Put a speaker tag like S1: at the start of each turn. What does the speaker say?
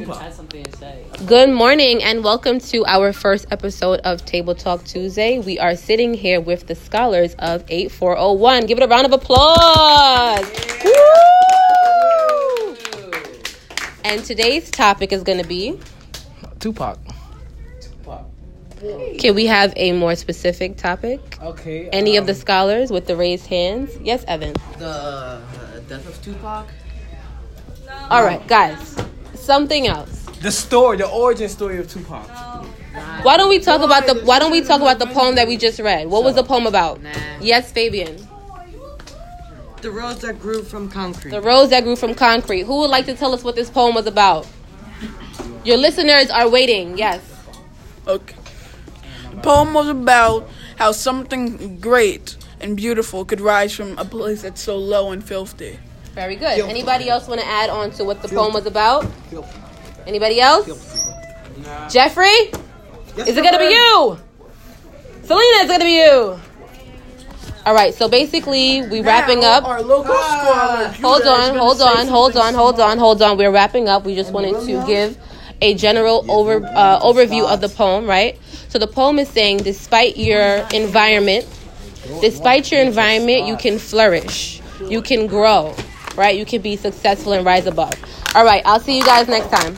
S1: Tupac.
S2: had something to say.
S3: Good morning and welcome to our first episode of Table Talk Tuesday. We are sitting here with the scholars of 8401. Give it a round of applause. Woo! And today's topic is going to be
S1: Tupac. Tupac.
S3: Can we have a more specific topic?
S1: Okay.
S3: Any of
S1: um,
S3: the scholars with the raised hands? Yes, Evan.
S2: The uh, death of Tupac.
S3: All right, guys. Something else.
S1: the story, the origin story of Tupac.
S3: Why don't we talk about the Why don't we talk about the poem that we just read? What was the poem about?
S2: Nah.
S3: Yes, Fabian.
S4: The rose that grew from concrete.
S3: The rose that grew from concrete. Who would like to tell us what this poem was about? Your listeners are waiting. Yes.
S5: Okay. The poem was about how something great and beautiful could rise from a place that's so low and filthy.
S3: Very good. Anybody else want to add on to what the poem was about? Anybody else? Jeffrey? Is it gonna be you? Selena, it's gonna be you. All right. So basically, we wrapping
S5: Now,
S3: up.
S5: Our local scholar.
S3: Hold on, hold on, hold on, hold on, hold on. We're wrapping up. We just wanted to give a general over uh, overview of the poem, right? So the poem is saying, despite your environment, despite your environment, you can flourish, you can grow, right? You can be successful and rise above. All right, I'll see you guys next time.